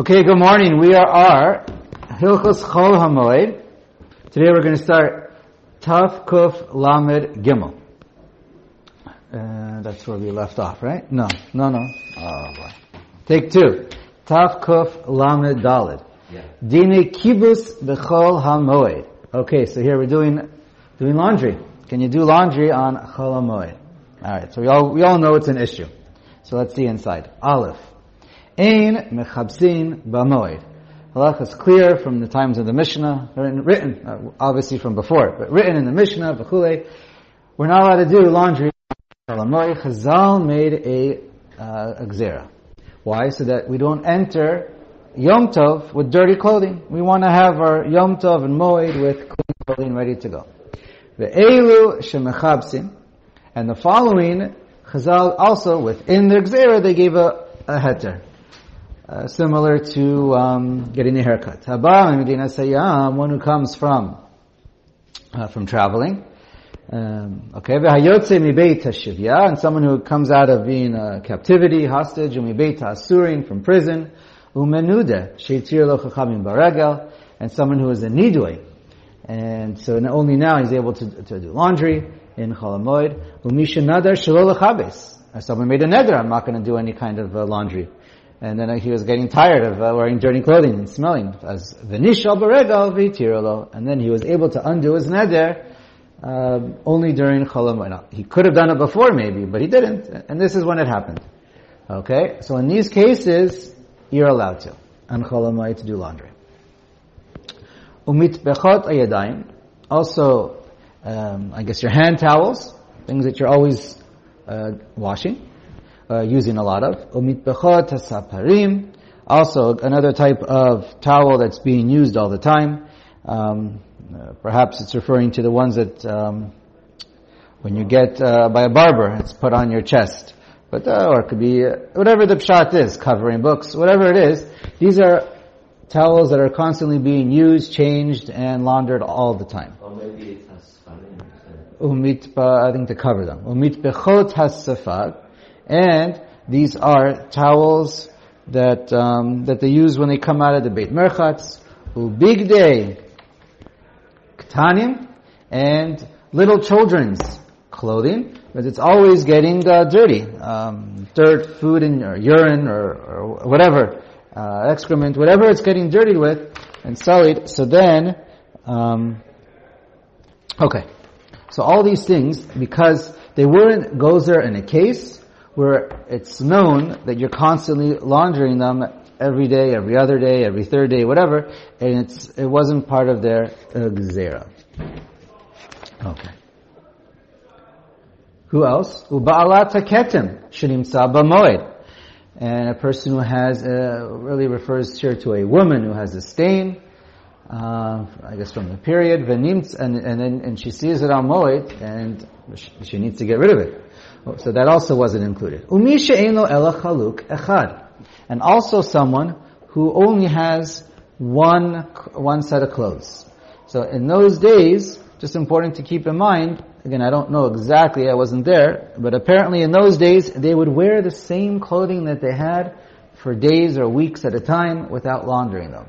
Okay, good morning. We are our Hilchos Chol Hamoed. Today we're going to start Taf Kuf Lamed Gimel. Uh, that's where we left off, right? No, no, no. Oh boy. Take two. Taf Kuf Lamed Dalid. Yeah. Dine Kibus Bechol Hamoed. Okay, so here we're doing doing laundry. Can you do laundry on Chol Hamoed? All right. So we all we all know it's an issue. So let's see inside. Aleph. Ein mechabsin b'moed. Halach is clear from the times of the Mishnah, written, uh, obviously from before, but written in the Mishnah, v'chule. We're not allowed to do laundry. Chazal made a, uh, a gzera. Why? So that we don't enter Yom Tov with dirty clothing. We want to have our Yom Tov and Moed with clean clothing ready to go. Ve'elu shemechabsin. And the following, Chazal also, within their gzera, they gave a, a heter. Uh, similar to um, getting a haircut. Medina Sayyam, one who comes from uh, from traveling. Um, okay, v'hayotze mibeit and someone who comes out of being a captivity, hostage, umibeit hasurin, from prison, umenude, sheitir lo and someone who is a nidui. And so only now he's able to, to do laundry in cholamoid. Umisha nadar shelo lechabes. Someone made a neder, I'm not going to do any kind of uh, laundry. And then he was getting tired of uh, wearing dirty clothing and smelling. As v'nishal beregal v'tirolo. And then he was able to undo his neder uh, only during cholam. He could have done it before maybe, but he didn't. And this is when it happened. Okay? So in these cases, you're allowed to. And cholamai to do laundry. Umit bechot ayadayim. Also, um, I guess your hand towels, things that you're always uh, washing uh, using a lot of. Umit Umitbechot saparim. Also, another type of towel that's being used all the time. Um, uh, perhaps it's referring to the ones that um, when you get uh, by a barber, it's put on your chest. But uh, or it could be uh, whatever the pshat is, covering books, whatever it is. These are towels that are constantly being used, changed, and laundered all the time. Or maybe it has. Umit, I think to cover them. Umit bechot has and these are towels that um, that they use when they come out of the Beit Merchatz, big day, ktanim, and little children's clothing, but it's always getting uh, dirty, um, dirt, food, and or urine, or, or whatever, uh, excrement, whatever it's getting dirty with, and sullied. So then, um, okay, so all these things because they weren't gozer in a case where it's known that you're constantly laundering them every day, every other day, every third day, whatever, and it's it wasn't part of their uh, gzera. Okay. Who else? Uba'alat ketim shenimsa b'moed. And a person who has, uh, really refers here to a woman who has a stain, uh, I guess from the period, and, and then, and she sees it on moed, and she, she needs to get rid of it. So that also wasn't included. Umisha elo ela chaluk echad. And also someone who only has one, one set of clothes. So in those days, just important to keep in mind, again, I don't know exactly, I wasn't there, but apparently in those days, they would wear the same clothing that they had for days or weeks at a time without laundering them.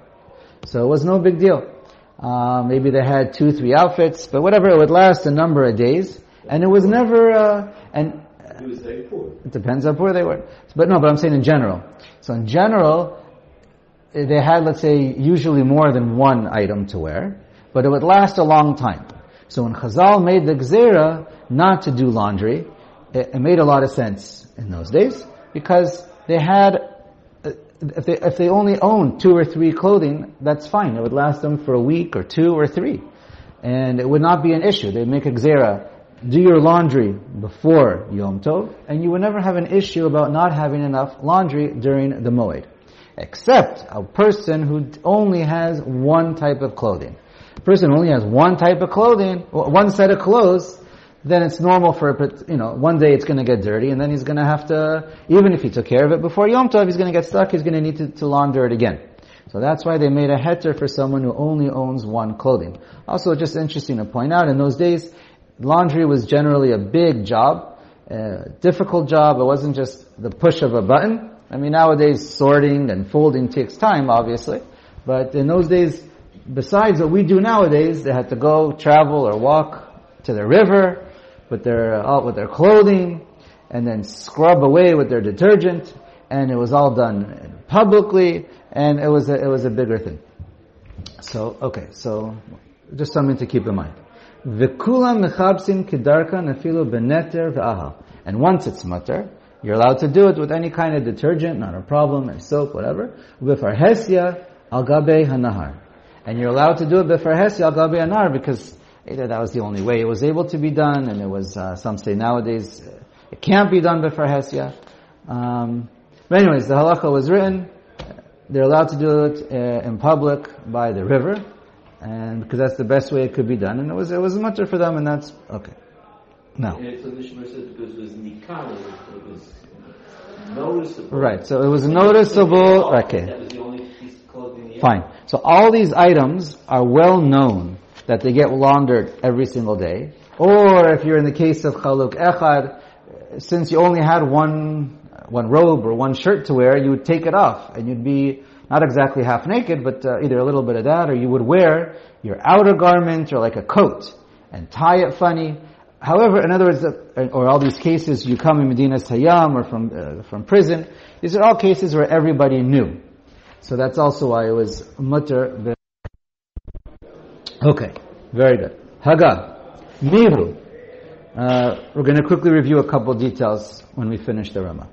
So it was no big deal. Uh, maybe they had two, three outfits, but whatever, it would last a number of days. And it was never, uh, and He was very poor. it depends how poor they were. But no, but I'm saying in general. So in general, eh, they had, let's say, usually more than one item to wear, but it would last a long time. So when Chazal made the Gzera not to do laundry, it, it made a lot of sense in those days, because they had, eh, if they, if they only owned two or three clothing, that's fine. It would last them for a week or two or three. And it would not be an issue. They'd make a Gzera do your laundry before Yom Tov, and you would never have an issue about not having enough laundry during the Moed. Except a person who only has one type of clothing. A person who only has one type of clothing, one set of clothes, then it's normal for, you know, one day it's gonna get dirty, and then he's gonna have to, even if he took care of it before Yom Tov, he's gonna get stuck, he's gonna need to, to launder it again. So that's why they made a heter for someone who only owns one clothing. Also, just interesting to point out, in those days, laundry was generally a big job, a difficult job. It wasn't just the push of a button. I mean, nowadays sorting and folding takes time, obviously. But in those days, besides what we do nowadays, they had to go travel or walk to the river with their, with their clothing and then scrub away with their detergent and it was all done publicly and it was a, it was a bigger thing. So, okay, so just something to keep in mind. V'kulam mechabsin kidarka nefilu beneter v'ahal. And once it's mutter, you're allowed to do it with any kind of detergent, not a problem, and soap, whatever. V'farhesya al gabe hanahar. And you're allowed to do it b'farhesya al gabe hanahar because either that was the only way it was able to be done, and it was, uh, some say nowadays, uh, it can't be done b'farhesya. Um, but anyways, the halacha was written, they're allowed to do it uh, in public by the river, and because that's the best way it could be done, and it was it was mutter for them, and that's okay. Now, And it's the Shemar said because it was nikar, it was noticeable. right? So it was noticeable. Okay, That was the only piece of clothing. he fine. So all these items are well known that they get laundered every single day, or if you're in the case of chaluk echad, since you only had one one robe or one shirt to wear, you would take it off, and you'd be not exactly half naked, but uh, either a little bit of that, or you would wear your outer garment or like a coat and tie it funny. However, in other words, uh, or all these cases, you come in Medina Sayyam or from uh, from prison. These are all cases where everybody knew. So that's also why it was mutter. Okay, very good. Haga, miru. Uh, we're going to quickly review a couple details when we finish the Rama.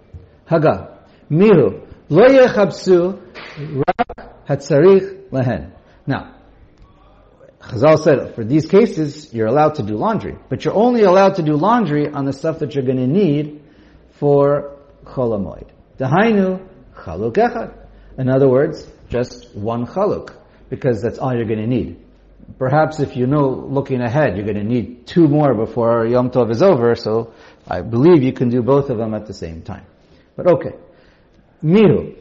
Haga, miru, lo yechabsu rak hatzarich lehen. Now, Chazal said, for these cases, you're allowed to do laundry, but you're only allowed to do laundry on the stuff that you're going to need for cholamoid. Dahainu, chaluk echad. In other words, just one chaluk, because that's all you're going to need. Perhaps if you know looking ahead, you're going to need two more before Yom Tov is over, so I believe you can do both of them at the same time. But okay. Miru.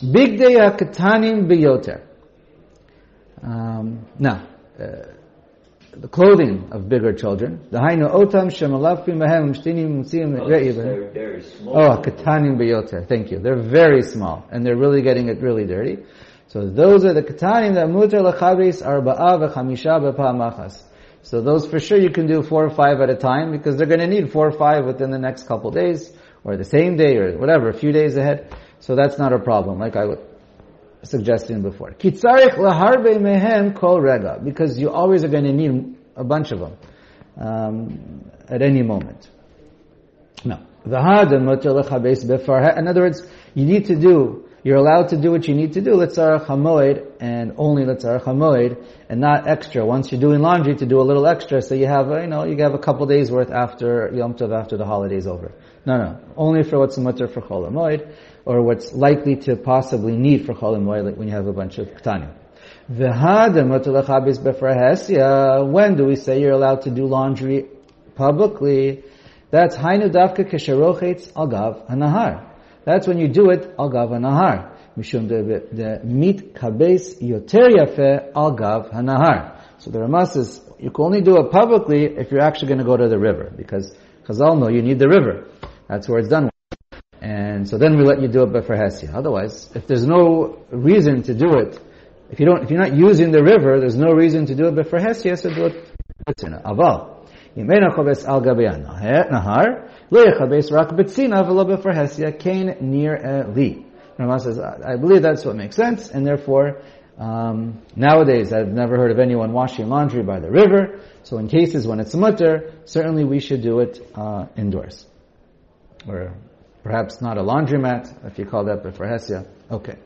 Big day katanim biyoter. Um, now, uh, the clothing of bigger children. The hainu otam shemalafim behem shtinim mutziim Oh, re'ivim. Very, very small. Oh, katanim biyoter. Thank you. They're very small, and they're really getting it really dirty. So those are the katanim that muter lachabris arba'a v'chamisha b'pa'amachas. So those for sure you can do four or five at a time because they're going to need four or five within the next couple days or the same day or whatever, a few days ahead. So that's not a problem, like I was suggesting before. Kitzarich laharbe mehem kol rega because you always are going to need a bunch of them um, at any moment. No. In other words, you need to do, you're allowed to do what you need to do, Litzarach HaMoed, and only Litzarach HaMoed, and not extra. Once you're doing laundry, to do a little extra, so you have, uh, you know, you have a couple days worth after Yom Tov, after the holiday's over. No, no. Only for what's mutter for Chol HaMoed, or what's likely to possibly need for Chol HaMoed, when you have a bunch of Ketanim. When do we say you're allowed to do laundry publicly? That's hainu davka kesherochetz agav hanahar. That's when you do it agav hanahar. Mishum the, meat kabes yoter yafe agav hanahar. So the Rama says you can only do it publicly if you're actually going to go to the river because Chazal know you need the river. That's where it's done. And so then we let you do it b'farhesya. Otherwise, if there's no reason to do it, if you don't, if you're not using the river, there's no reason to do it b'farhesya, so do it. Aval. אם אין החובס על גבי הנהר, לא יכבס רק בצינה ולא בפרהסיה, כן נראה לי. Rama says, I believe that's what makes sense, and therefore, um, nowadays I've never heard of anyone washing laundry by the river, so in cases when it's mutter, certainly we should do it uh, indoors. Or perhaps not a laundromat, if you call that b'farhesia. Okay.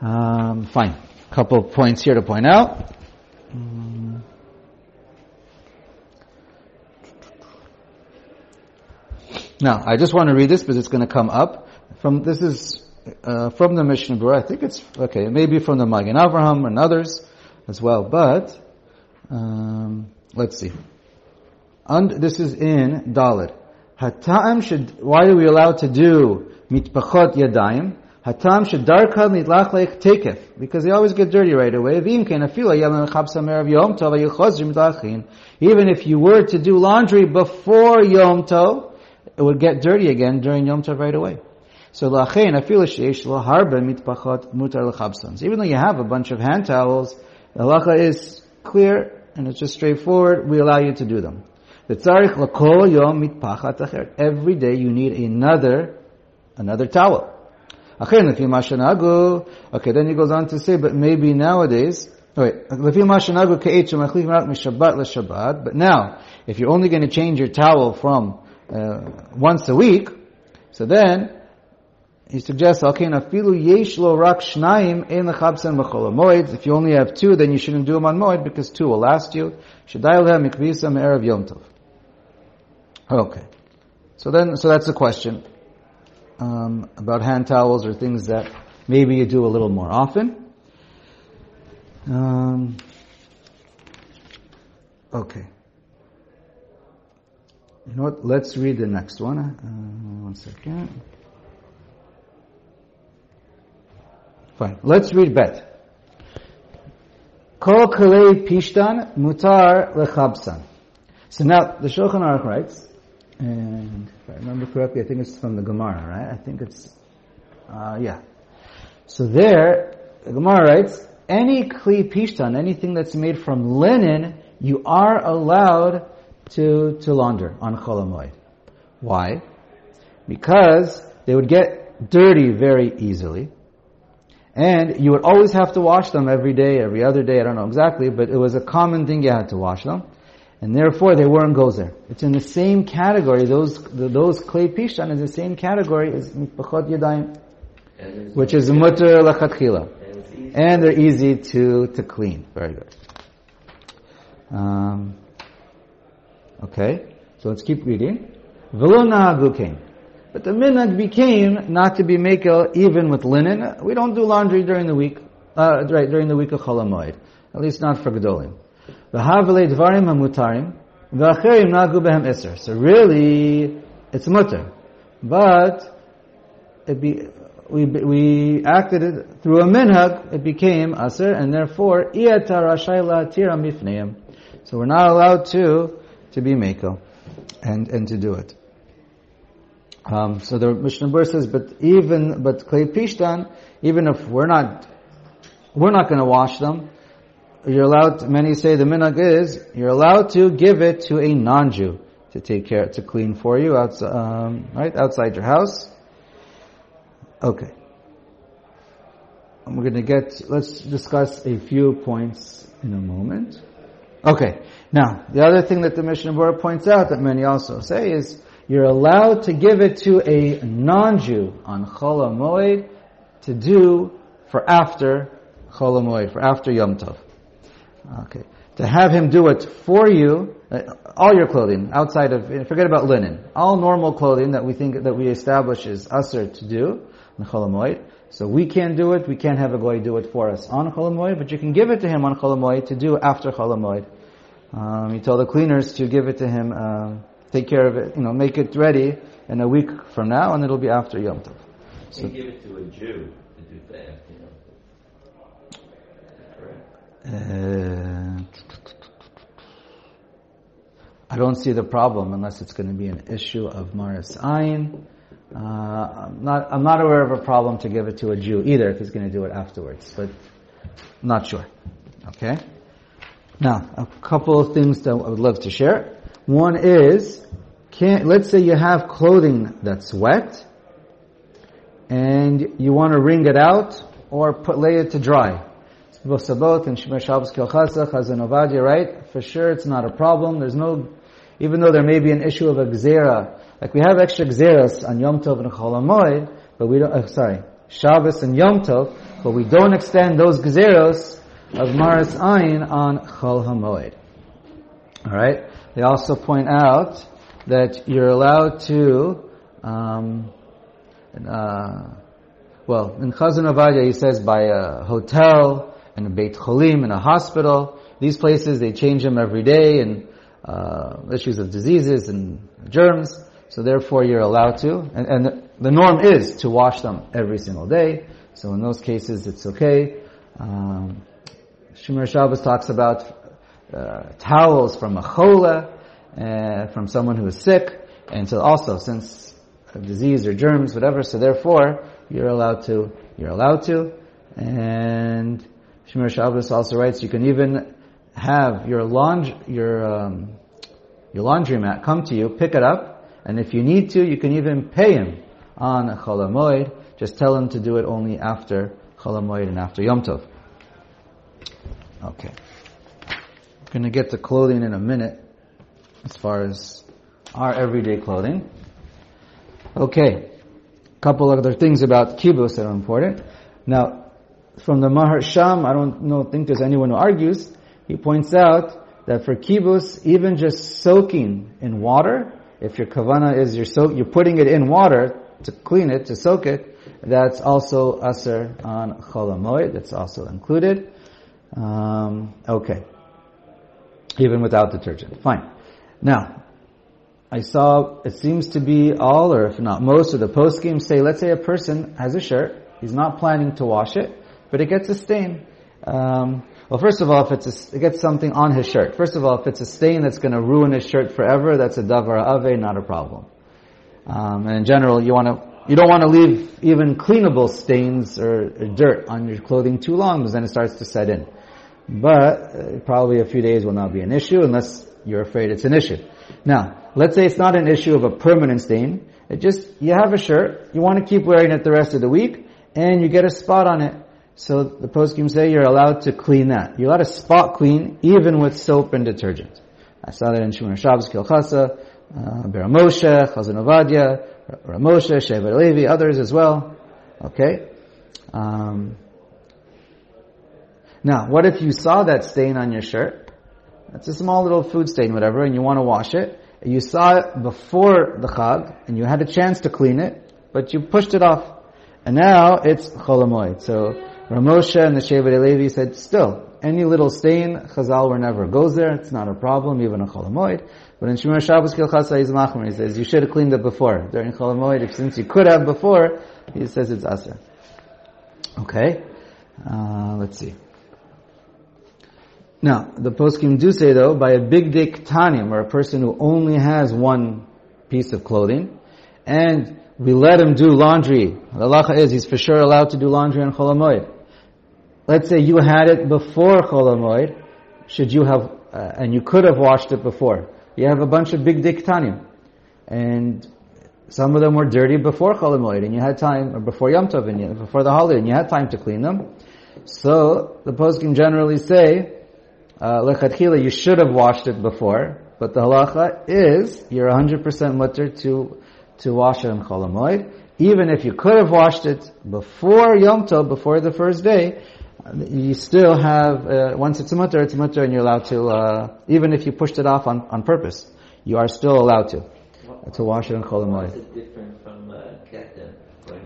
Um, fine. Couple points here to point out. Um, Now, I just want to read this because it's going to come up. From this is uh, from the Mishnah Berurah. I think it's okay. It may be from the Magen Avraham and others as well. But um, let's see. And this is in Dalit. Hatam should. Why are we allowed to do mitpachot yadayim? Hatam should darka nitlach like taketh because they always get dirty right away. Even if you were to do laundry before Yom Tov, it would get dirty again during Yom Tov right away. So lachein afilu sheish lo harba mitpachot mutar lechabson. Even though you have a bunch of hand towels, the halacha is clear and it's just straightforward. We allow you to do them. The tzarich lakol yom mitpachat acher. Every day you need another another towel. Okay, then he goes on to say, but maybe nowadays, oh wait, la shabbat but now, if you're only going to change your towel from uh, once a week, so then he suggests, okay, lo rak moed. If you only have two, then you shouldn't do them on moed because two will last you. Shadai mikvisa me'erev yom tov. Okay. So then, so that's the question um, about hand towels or things that maybe you do a little more often. Um, okay. You know what? Let's read the next one. Uh, one second. Fine. Let's read Bet. Kol kalei pishtan mutar lechabsan. So now the Shulchan Aruch writes and if I remember correctly, I think it's from the Gemara, right? I think it's, uh, yeah. So there, the Gemara writes, any kli pishtan, anything that's made from linen, you are allowed to, to launder on cholamoid. Why? Because they would get dirty very easily. And you would always have to wash them every day, every other day, I don't know exactly, but it was a common thing you had to wash them and therefore they weren't gozer. It's in the same category. Those those klei pishtan is the same category as mitpachot yadayim, which is mutter lachatchila, and they're easy to to clean. Very good. Um, okay, so let's keep reading. But the minhag became not to be makel even with linen. We don't do laundry during the week, uh, right, during the week of Cholamoid. At least not for Gedolim. So really, it's mutter. But, it be, we, we acted it through a minhag, it became aser, and therefore. So we're not allowed to, to be mako, and, and to do it. Um, so the Mishnah Berurah says, but even, but klei pishtan, even if we're not, we're not going to wash them, you're allowed, to, many say the minhag is, you're allowed to give it to a non-Jew to take care, to clean for you, outside, um, right, outside your house. Okay. We're going to get, let's discuss a few points in a moment. Okay. Now, the other thing that the Mishnah Berurah points out that many also say is, you're allowed to give it to a non-Jew on Chol Moed to do for after Chol Moed, for after Yom Tov. Okay. To have him do it for you, uh, all your clothing, outside of, forget about linen, all normal clothing that we think, that we establish is usher to do, on Cholamoid. So we can't do it, we can't have a goy do it for us on Cholamoid, but you can give it to him on Cholamoid to do after Cholamoid. Um, he told the cleaners to give it to him, uh, take care of it, you know, make it ready in a week from now, and it'll be after Yom Tov. So, give it to a Jew to do that. Uh, I don't see the problem unless it's going to be an issue of Maris Ayin. Uh, I'm not, I'm not aware of a problem to give it to a Jew either if he's going to do it afterwards, but I'm not sure. Okay? Now, a couple of things that I would love to share. One is, can, let's say you have clothing that's wet, and you want to wring it out or put, lay it to dry. Vosabot and Chazon Ovadia, right? For sure it's not a problem. There's no, even though there may be an issue of a gzera, like we have extra gzeras on Yom Tov and Chol but we don't, uh, sorry, Shabbos and Yom Tov, but we don't extend those gzeros of Maris Ayin on Chol HaMoed. Alright? They also point out that you're allowed to, um, uh, well, in Chazon Ovadia he says by a hotel, and a Beit Cholim, in a hospital. These places, they change them every day and uh, issues of diseases and germs. So therefore you're allowed to. And, and the norm is to wash them every single day. So in those cases it's okay. Um, Shemir Shabbos talks about uh, towels from a chola, uh, from someone who is sick. And so also, since disease or germs, whatever. So therefore, you're allowed to, you're allowed to. And Shemir Shabbos also writes, you can even have your laundry, your, um, your laundromat come to you, pick it up, and if you need to, you can even pay him on a Cholamoid. Just tell him to do it only after Cholamoid and after Yom Tov. Okay. We're going to get to clothing in a minute as far as our everyday clothing. Okay. A couple other things about kibbus that are important. Now, from the Maharsham, I don't know, think there's anyone who argues, he points out that for kibbus, even just soaking in water, if your kavana is you're, so, you're putting it in water to clean it, to soak it, that's also aser on cholamoid, that's also included. Um, okay. Even without detergent. Fine. Now, I saw, it seems to be all, or if not most of the poskim say, let's say a person has a shirt, he's not planning to wash it, but it gets a stain. Um, well, first of all, if it's a, it gets something on his shirt. First of all, if it's a stain that's going to ruin his shirt forever, that's a davar ave, not a problem. Um, and in general, you want to you don't want to leave even cleanable stains or, or, dirt on your clothing too long, because then it starts to set in. But uh, probably a few days will not be an issue unless you're afraid it's an issue. Now, let's say it's not an issue of a permanent stain. It just you have a shirt, you want to keep wearing it the rest of the week, and you get a spot on it. So the poskim say you're allowed to clean that. You're allowed to spot clean even with soap and detergent. I saw that in Shimon Shabbos Kilchasa, uh, Beramoshe, Chazon Ovadia, Ramoshe, Shevet Levi, others as well. Okay? Um, now, what if you saw that stain on your shirt? That's a small little food stain, whatever, and you want to wash it. You saw it before the Chag, and you had a chance to clean it, but you pushed it off. And now it's Cholamoid. So, Ramoshe and the Shevet Levi said, still, any little stain, Chazal were never gozer, it's not a problem, even a Cholamoid. But in Shemar Shabbos Kilchasa, he's. He says, you should have cleaned it before. During Cholamoid, since you could have before, he says it's Aser. Okay? Uh, let's see. Now, the poskim do say though, by a bigdei ketanim, or a person who only has one piece of clothing, and we let him do laundry. The halacha is he's for sure allowed to do laundry on Cholamoid. Let's say you had it before Cholamoid, should you have, uh, and you could have washed it before. You have a bunch of bigdei ketanim, and some of them were dirty before Cholamoid, and you had time, or before Yom Tov, and you, before the holiday, and you had time to clean them. So, the poskim generally say, uh, lechatchila, you should have washed it before, but the halacha is, you're 100% mutter to, to wash it on Cholamoid. Even if you could have washed it before Yom Tov, before the first day, you still have, uh, once it's a mutter, it's a mutter and you're allowed to, uh, even if you pushed it off on, on purpose, you are still allowed to, to wash it on Cholamoid. What's it different from uh, ketem?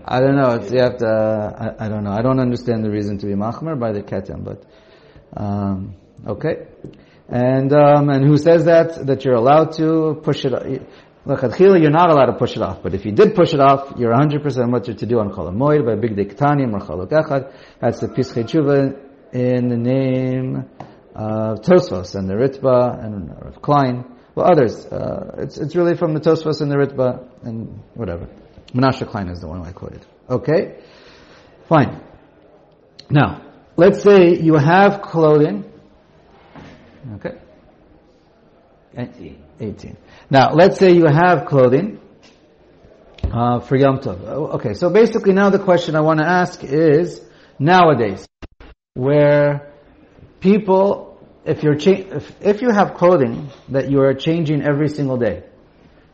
I don't know, it's, you have to, uh, I, I don't know, I don't understand the reason to be machmer by the ketem, but, um, Okay, and um, and who says that that you're allowed to push it? L'chadchila, you're not allowed to push it off. But if you did push it off, you're 100% mutter to do on Chol by bigdei ketanim or Chaluk Echad. That's the Piskei Teshuvos in the name of Tosfos and the Ritba and Rav Klein. Well, others. Uh, it's it's really from the Tosfos and the Ritba and whatever. Menashe Klein is the one I quoted. Okay, fine. Now, let's say you have clothing Okay? 18. 18. Now, let's say you have clothing uh, for Yom Tov. Oh, okay, so basically now the question I want to ask is, nowadays, where people, if you're cha- if, if you have clothing that you are changing every single day,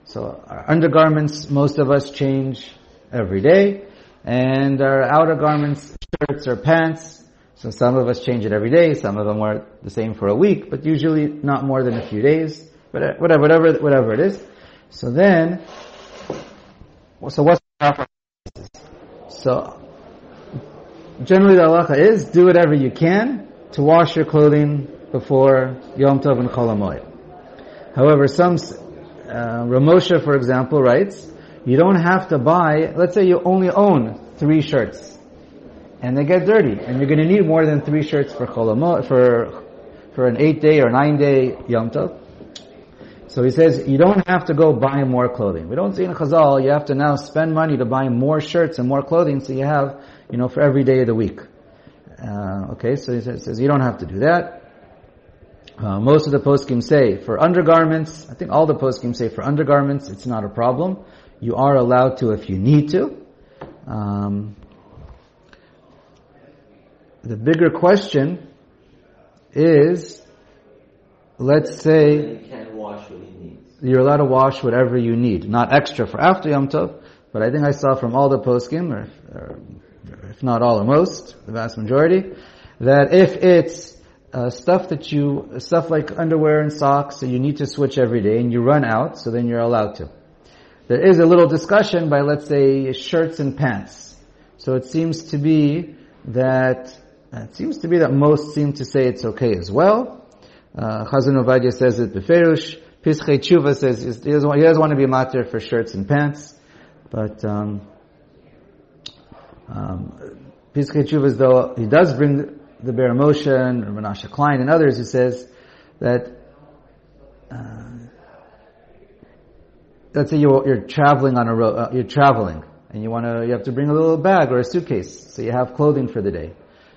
so our undergarments, most of us change every day, and our outer garments, shirts or pants, so some of us change it every day, some of them wear the same for a week, but usually not more than a few days, but whatever, whatever, whatever it is. So then, so what's the So, generally the halacha is, do whatever you can to wash your clothing before Yom Tov and Chol HaMoed. However, some, uh, Ramosha, for example, writes, you don't have to buy, let's say you only own three shirts and they get dirty. And you're going to need more than three shirts for cholamot, for, for an eight day or nine day Yom Tov. So he says, you don't have to go buy more clothing. We don't see in Chazal, you have to now spend money to buy more shirts and more clothing so you have, you know, for every day of the week. Uh, okay, so he says, you don't have to do that. Uh, most of the poskim say for undergarments, I think all the poskim say for undergarments, it's not a problem. You are allowed to if you need to. Um, the bigger question is, let's say He can wash what he needs. you're allowed to wash whatever you need, not extra for after Yom Tov, but I think I saw from all the poskim, or, or if not all or most, the vast majority, that if it's uh, stuff that you, stuff like underwear and socks that you need to switch every day and you run out, so then you're allowed to. There is a little discussion by, let's say, shirts and pants. So it seems to be that, it seems to be that most seem to say it's okay as well. Uh, Chazon Ovadia says it beferush. Piskei Teshuvos says he doesn't, want, he doesn't want to be matir for shirts and pants, but um, um, Piskei Teshuvos though he does bring the Ber Moshe and Menashe Klein and others. He says that uh, let's say you're, you're traveling on a road, uh, you're traveling and you want to you have to bring a little bag or a suitcase so you have clothing for the day.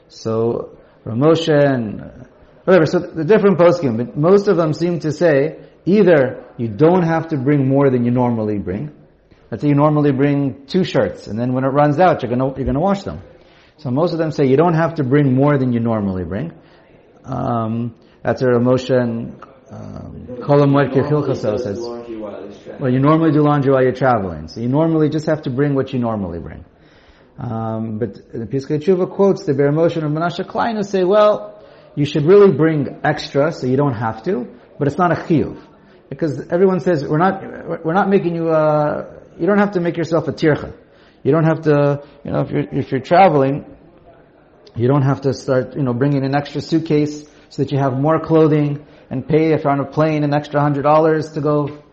So Ramosha and whatever. So the different poskim, but most of them seem to say either you don't have to bring more than you normally bring. Let's say you normally bring two shirts, and then when it runs out, you're gonna you're gonna wash them. So most of them say you don't have to bring more than you normally bring. Um, that's where Moshe and um, Kolam says. Laundry while he's traveling. Well, you normally do laundry while you're traveling, so you normally just have to bring what you normally bring. Um, but the Piskei quotes the Ber Moshe and Menashe Klein who say, well, you should really bring extra, so you don't have to, but it's not a chiyuv. Because everyone says, we're not, we're not making you, uh, you don't have to make yourself a tircha. You don't have to, you know, if you're, if you're traveling, you don't have to start, you know, bringing an extra suitcase so that you have more clothing and pay if you're on a plane an extra hundred dollars to go.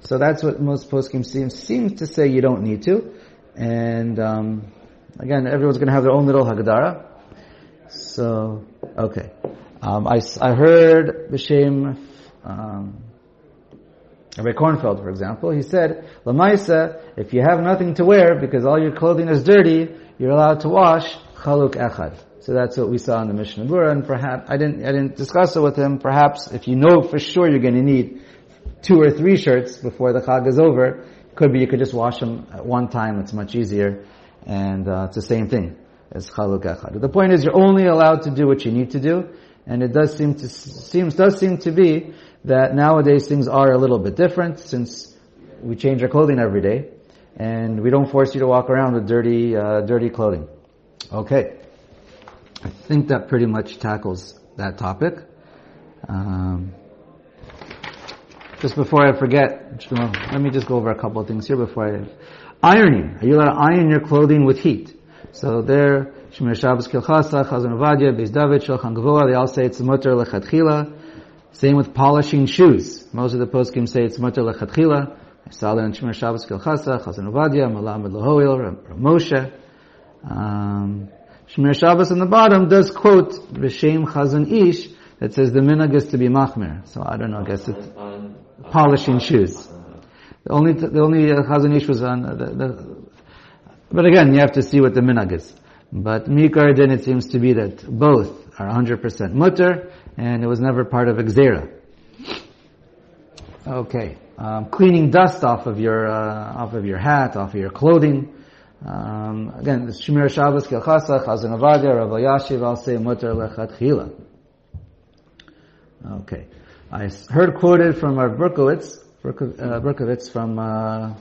So that's what most poskim seem seem to say you don't need to. And um, again, everyone's going to have their own little hagdara. So okay, um, I I heard b'shem um, Rabbi Kornfeld, for example, he said, Lamaisa, if you have nothing to wear because all your clothing is dirty, you're allowed to wash chaluk echad. So that's what we saw in the Mishnah Berurah, and perhaps, I didn't, I didn't discuss it with him, perhaps if you know for sure you're going to need two or three shirts before the Chag is over, could be you could just wash them at one time, it's much easier, and uh, it's the same thing as chaluk echad. The point is you're only allowed to do what you need to do, and it does seem to, seems, does seem to be that nowadays things are a little bit different since we change our clothing every day, and we don't force you to walk around with dirty, uh, dirty clothing. Okay. I think that pretty much tackles that topic. Um, just before I forget, let me just go over a couple of things here before I... Ironing. Are you allowed to iron your clothing with heat? So there, Shemir Shabbos Kilchasa, Chazon Ovadia, Beis David, Shulchan Gavoa, they all say it's mutter lechatchila. Same with polishing shoes. Most of the poskim say it's mutter lechatchila. I saw that in Shemir Shabbos Kilchasa, Chazon Ovadia, Melamed Leho'il, Rav Moshe. Um, Shemir Shabbos on the bottom does quote V'Shem Chazon Ish that says the minhag is to be machmer. So I don't know, I guess it's polishing shoes. The only, the only uh, Chazon Ish was on uh, the, the, but again, you have to see what the minhag is. But Mikar then it seems to be that both are 100% mutter, and it was never part of gzera. Okay. Um, cleaning dust off of your, uh, off of your hat, off of your clothing. Um, again, the Shemir Shabbos Kilchasa, Chazon Ovadia, Rav Elyashiv, I'll say mutter lechatchila. Okay. I heard quoted from our Berkowitz, Berko- uh, from, uh, uh,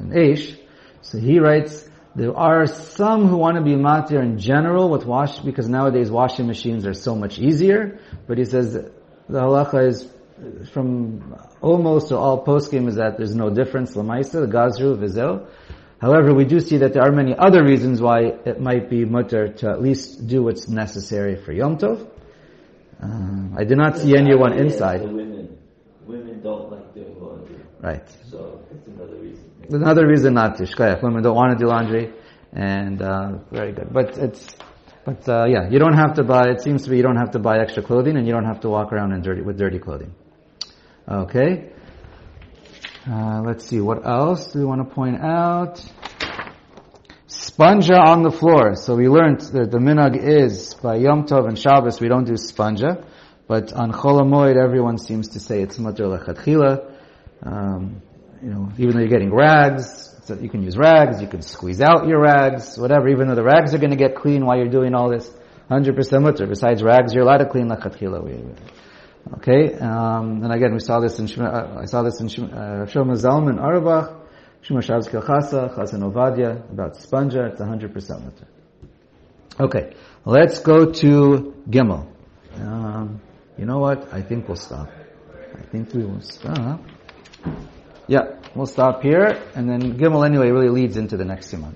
in Aish. So he writes, there are some who want to be matir in general with wash, because nowadays washing machines are so much easier. But he says the halacha is from almost or all poskim is that there's no difference, lamaisa, the gazru, vizel. However, we do see that there are many other reasons why it might be mutter to at least do what's necessary for Yom Tov. Uh, I do not see anyone inside. The women, women don't like doing laundry, Right. so it's another reason. Another reason not to. Shkoyach. Women don't want to do laundry, and uh, very good. But it's, but uh, yeah, you don't have to buy. It seems to be you don't have to buy extra clothing, and you don't have to walk around in dirty with dirty clothing. Okay. Uh, let's see, what else do we want to point out? Sponja on the floor. So we learned that the minhag is by Yom Tov and Shabbos we don't do sponja, but on Chol Hamoed everyone seems to say it's mutter lechatchila. Um, you know, even though you're getting rags, so you can use rags, you can squeeze out your rags, whatever. Even though the rags are going to get clean while you're doing all this, 100% mutter. Besides rags, you're allowed to clean lechatchila. Okay, um, and again we saw this in uh, I saw this in uh, Shlomo Zalman Auerbach. Shema Shabbos Chasa, Chazon Ovadia, about Sponja, it's 100% mutter. Okay, let's go to Gimel. Um, you know what? I think we'll stop. I think we will stop. Yeah, we'll stop here, and then Gimel anyway really leads into the next siman.